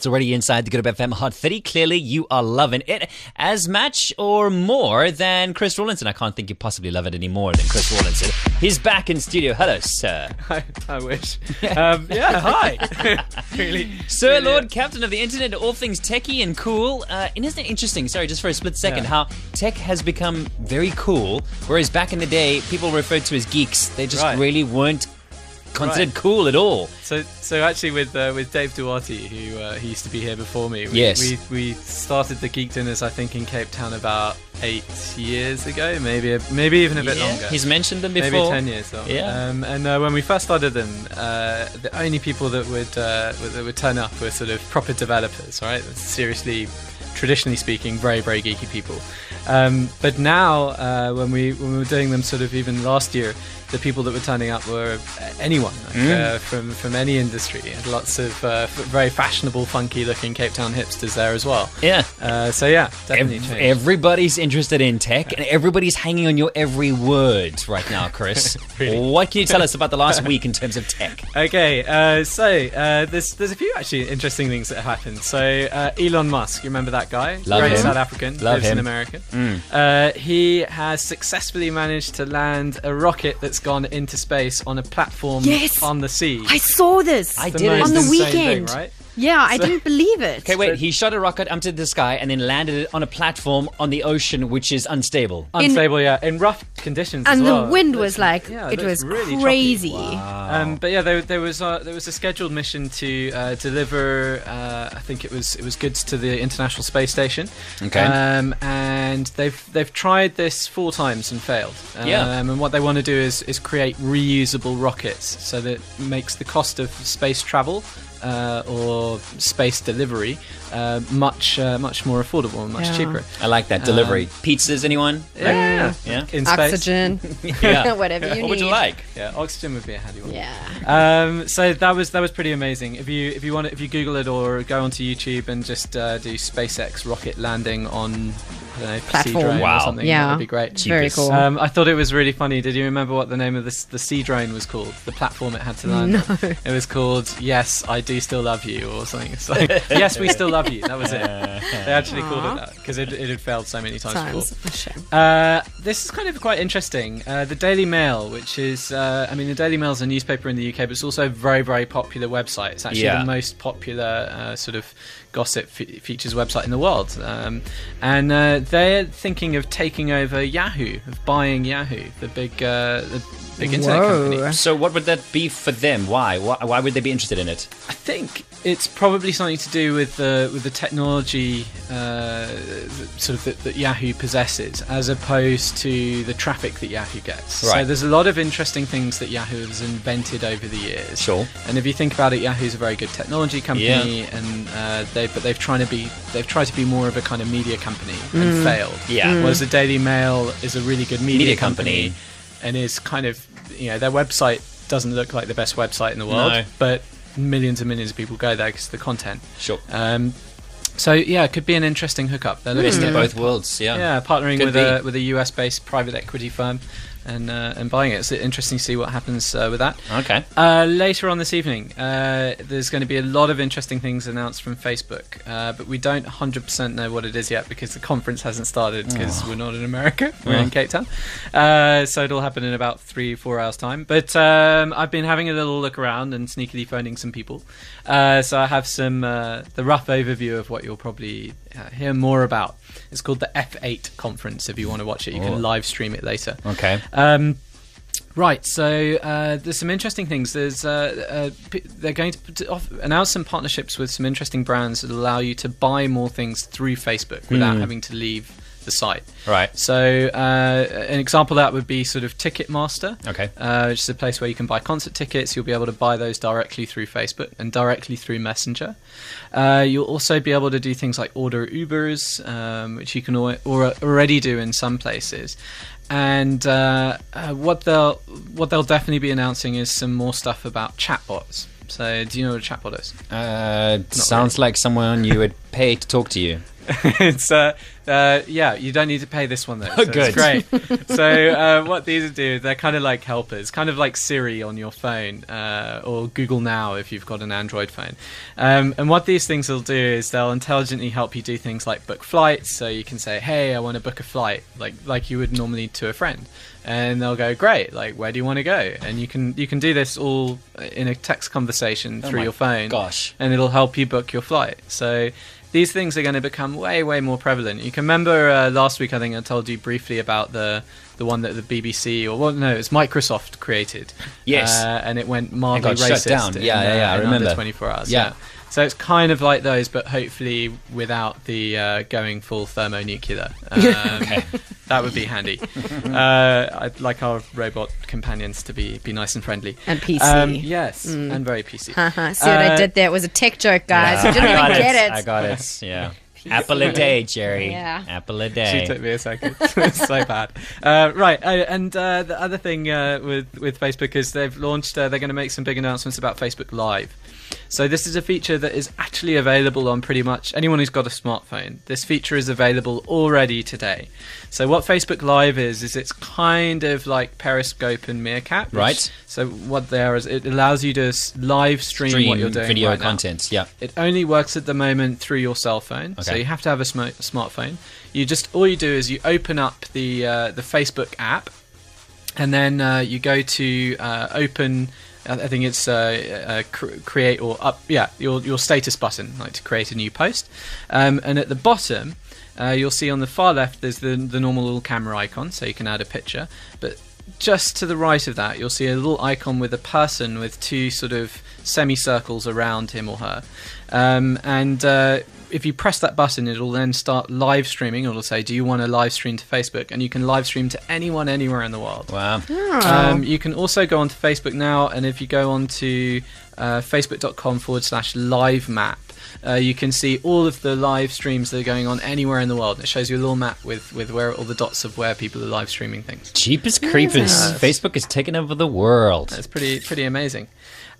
It's already inside the Good Hope FM Hot 30. Clearly, you are loving it as much or more than Chris Rawlinson. I can't think you possibly love it any more than Chris Rawlinson. He's back in studio. Hello, sir. I, I wish. Um, yeah, hi. really, Sir, really, Lord, Captain of the Internet, all things techie and cool. Uh, and isn't it interesting, sorry, just for a split second, Yeah. how tech has become very cool, whereas back in the day, people referred to as geeks. They just Right. really weren't considered Right. cool at all. So, so actually, with uh, with Dave Duarte, who uh, he used to be here before me, we, Yes. we we started the Geek Dinners, I think, in Cape Town about eight years ago, maybe a, maybe even a bit Yeah, longer. He's mentioned them before. Maybe ten years. Or, Yeah. Um, and uh, when we first started them, uh, the only people that would uh, that would turn up were sort of proper developers, right? Seriously, traditionally speaking, very very geeky people. Um, but now, uh, when we when we were doing them, sort of even last year, the people that were turning up were uh, anyone like, uh, from from any industry, and lots of uh, very fashionable, funky looking Cape Town hipsters there as well. Yeah. Uh, so yeah, definitely Ev- changed. everybody's interested in tech, and everybody's hanging on your every word right now, Chris. What can you tell us about the last week in terms of tech? Okay, uh, so uh, there's there's a few actually interesting things that have happened. So uh, Elon Musk, you remember that guy? Love Great him. South African, Love lives in him. Mm. America. Uh, he has successfully managed to land a rocket that's gone into space on a platform Yes. on the sea. I saw this I The did it. on the weekend. thing, right? Yeah, I didn't believe it. Okay, wait. He shot a rocket up to the sky and then landed it on a platform on the ocean, which is unstable. Unstable, yeah, in rough conditions. and as the wind Looks- was like yeah, it was really choppy. crazy. Um, but yeah, there, there was a, there was a scheduled mission to uh, deliver. Uh, I think it was it was goods to the International Space Station. Okay. Um, and they've they've tried this four times and failed. Um, Yeah. And what they want to do is is create reusable rockets, so that makes the cost of space travel. Uh, or space delivery, uh, much uh, much more affordable and much Yeah. cheaper. I like that delivery. Pizzas, anyone? Yeah, Yeah. in space. Oxygen, Yeah. whatever you what need. would you like? Yeah, oxygen would be a handy one. Yeah. Um, so that was that was pretty amazing. If you if you want if you Google it or go onto YouTube and just uh, do SpaceX rocket landing on I don't know Platform. Sea Drone Wow. or something, Yeah. that'd be great. It's very cool. Um, I thought it was really funny. Did you remember what the name of this, the Sea Drone was called? The platform it had to land. No. on? It was called "Yes, I Do Still Love You" or something. It's like, "Yes, we still love you." That was it. They actually called it that because it, it had failed so many times, Times. before. Uh, this is kind of quite interesting. Uh, the Daily Mail, which is, uh, I mean, the Daily Mail is a newspaper in the UK, but it's also a very, very popular website. It's actually Yeah. the most popular uh, sort of gossip fe- features website in the world. Um, and uh, they're thinking of taking over Yahoo, of buying Yahoo, the big, uh, the big internet Whoa. company. So, what would that be for them? Why? Why, why would they be interested in it? I think it's probably something to do with the with the technology uh, sort of that, that Yahoo possesses, as opposed to the traffic that Yahoo gets. Right. So there's a lot of interesting things that Yahoo has invented over the years. Sure. And if you think about it, Yahoo's a very good technology company, yeah. and uh, they but they've trying to be they've tried to be more of a kind of media company and failed. Yeah. Mm. Whereas the Daily Mail is a really good media, Media company, company. and is kind of you know their website doesn't look like the best website in the world, No. but millions and millions of people go there because of the content. Sure. Um, so yeah, it could be an interesting hookup. They're looking of at- both worlds. Yeah. yeah, partnering Could with be. a with a US based private equity firm and uh, and buying it. It's interesting to see what happens uh, with that. Okay. Uh, later on this evening, uh, there's going to be a lot of interesting things announced from Facebook, uh, but we don't 100% know what it is yet because the conference hasn't started because we're not in America, we're Oh. in Cape Town. Uh, so it'll happen in about three, four hours' time. But um, I've been having a little look around and sneakily phoning some people. Uh, so I have some uh, the rough overview of what you'll probably hear more about. It's called the F8 conference. If you want to watch it, you Oh. can live stream it later. Okay. Um, right, so uh, there's some interesting things. There's uh, uh, p- they're going to put, off, announce some partnerships with some interesting brands that allow you to buy more things through Facebook without having to leave the site. Right. So uh, an example of that would be sort of Ticketmaster. Okay. Uh, which is a place where you can buy concert tickets. You'll be able to buy those directly through Facebook and directly through Messenger. Uh, you'll also be able to do things like order Ubers, um, which you can al- or already do in some places. And uh, uh, what they'll what they'll definitely be announcing is some more stuff about chatbots. So, do you know what a chatbot is? Uh, sounds like someone you would pay to talk to you. it's uh, Uh, yeah, you don't need to pay this one though. So Good. It's great. so uh, what these do, they're kind of like helpers, kind of like Siri on your phone uh, or Google Now if you've got an Android phone. Um, and what these things will do is they'll intelligently help you do things like book flights. So you can say, "Hey, I want to book a flight," like like you would normally to a friend. And they'll go, great. Like, where do you want to go? And you can you can do this all in a text conversation through my your phone gosh. and it'll help you book your flight. So these things are going to become way, way more prevalent. You can remember uh, last week, I think I told you briefly about the the one that the BBC or well, no, it's Microsoft created. Yes. uh, and it went mildly got shut down. in, Yeah, yeah, yeah, I uh, in remember. Under 24 hours. Yeah. So it's kind of like those, but hopefully without the uh, going full thermonuclear. Um, Okay. That would be handy. uh, I'd like our robot companions to be, be nice and friendly. And PC. Um, yes, and very PC. Uh-huh. See what I Uh, did there? It was a tech joke, guys. Yeah, you didn't I even get it. I got it. Yeah. Apple a day, Jerry. Yeah. Apple a day. She took me a second. It's so bad. Uh, right, uh, and uh, the other thing uh, with with Facebook is they've launched. Uh, they're going to make some big announcements about Facebook Live. So this is a feature that is actually available on pretty much anyone who's got a smartphone. This feature is available already today. So what Facebook Live is is it's kind of like Periscope and Meerkat. which- Right. So what there is, it allows you to live stream, what you're doing video right now. content. Yeah. It only works at the moment through your cell phone, Okay. so you have to have a sm- smartphone. You just all you do is you open up the uh, the Facebook app, and then uh, you go to uh, open. I think it's uh, uh, create or up, yeah, your your status button, like to create a new post. Um, and at the bottom, uh, you'll see on the far left there's the the normal little camera icon, so you can add a picture. But just to the right of that, you'll see a little icon with a person with two sort of semicircles around him or her. Um, and uh, if you press that button, it'll then start live streaming. It'll say, "Do you want to live stream to Facebook?" And you can live stream to anyone anywhere in the world. Wow. Um, you can also go onto Facebook now, and if you go onto uh, facebook.com forward slash live map, uh, you can see all of the live streams that are going on anywhere in the world. It shows you a little map with, with where all the dots of where people are live streaming things. Cheapest creepers. Facebook is taking over the world. It's pretty pretty amazing.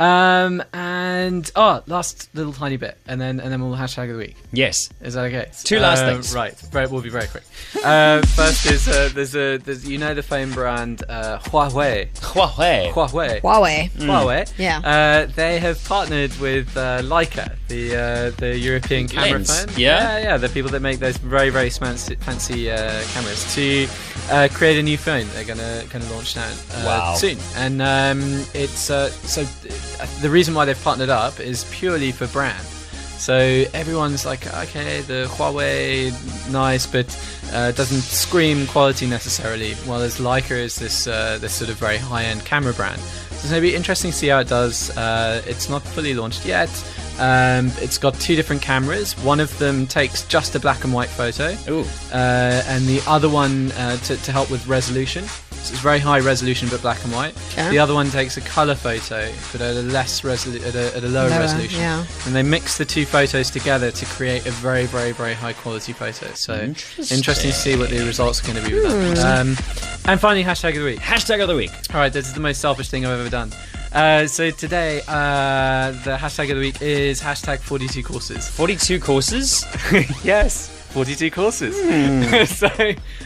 Um, and oh, last little tiny bit, and then and then we'll hashtag of the week. Yes. Is that okay? Two last Uh, things. Right, very, we'll be very quick. Uh, first is uh, there's a there's you know the famed brand uh, Huawei. Huawei. Huawei. Huawei. Huawei. Yeah. Uh, they have partnered with uh, Leica, the uh, the European camera Lens, phone. yeah? yeah, yeah, the people that make those very very fancy, fancy uh, cameras to uh, create a new phone. They're gonna gonna launch that uh, Wow. soon, and um, it's uh, so the reason why they've partnered up is purely for brand. So everyone's like, okay, the Huawei, nice, but uh, doesn't scream quality necessarily. Whereas Leica is this uh, this sort of very high-end camera brand. So it's going to be interesting to see how it does. Uh, it's not fully launched yet. Um, it's got two different cameras. One of them takes just a black and white photo, Ooh. uh, and the other one uh, to, to help with resolution. So it's very high resolution but black and white. Okay. The other one takes a color photo but at a less resolu- at, a, at a lower, Lower, resolution. yeah. And they mix the two photos together to create a very, very, very high quality photo. So interesting, to see what the results are going to be with that. Um, and finally, hashtag of the week. Hashtag of the week. All right, this is the most selfish thing I've ever done. Uh, so today, uh, the hashtag of the week is hashtag 42 courses. 42 courses. yes, 42 courses. so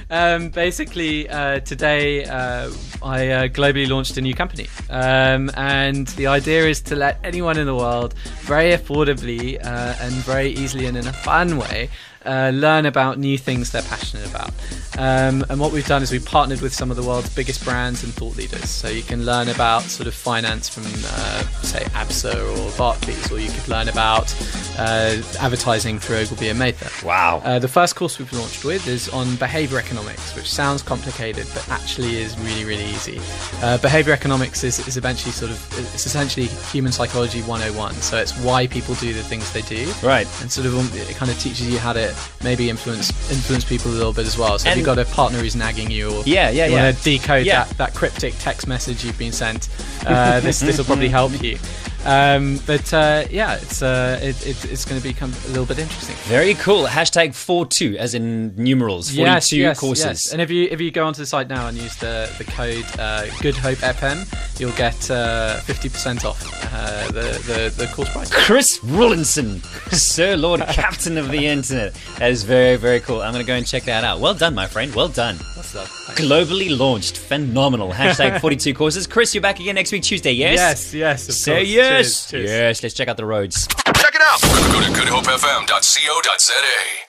um, basically, uh, today uh, I uh, globally launched a new company. Um, and the idea is to let anyone in the world very affordably uh, and very easily and in a fun way. Uh, learn about new things they're passionate about. Um, and what we've done is we've partnered with some of the world's biggest brands and thought leaders. So you can learn about sort of finance from, uh, say, ABSA or Barclays, or you could learn about uh, advertising through Ogilvy and Mather. Wow. Uh, the first course we've launched with is on behavior economics, which sounds complicated but actually is really, really easy. Uh, behavior economics is, is eventually sort of it's essentially human psychology 101. So it's why people do the things they do, Right. and sort of um, it kind of teaches you how to maybe influence influence people a little bit as well. So if you've got a partner who's nagging you, or Yeah, yeah, you yeah. want to decode Yeah. that, that cryptic text message you've been sent, uh, this this will probably help you. Um, but uh, yeah, it's uh, it, it, it's going to become a little bit interesting. Very cool. Hashtag 42, as in numerals. 42 yes, yes, courses. yes. And if you if you go onto the site now and use the the code uh, Good Hope FM, you'll get uh, fifty percent off uh, the, the the course price. Chris Rawlinson, Sir Lord Captain of the Internet. That is very, very cool. I'm going to go and check that out. Well done, my friend. Well done. What's up? Globally launched. Phenomenal. Hashtag 42 courses. Chris, you're back again next week, Tuesday, yes? Yes, yes. Of Say course. yes. Cheers, cheers. Yes, let's check out the roads. Check it out. Go to goodhopefm.co.za.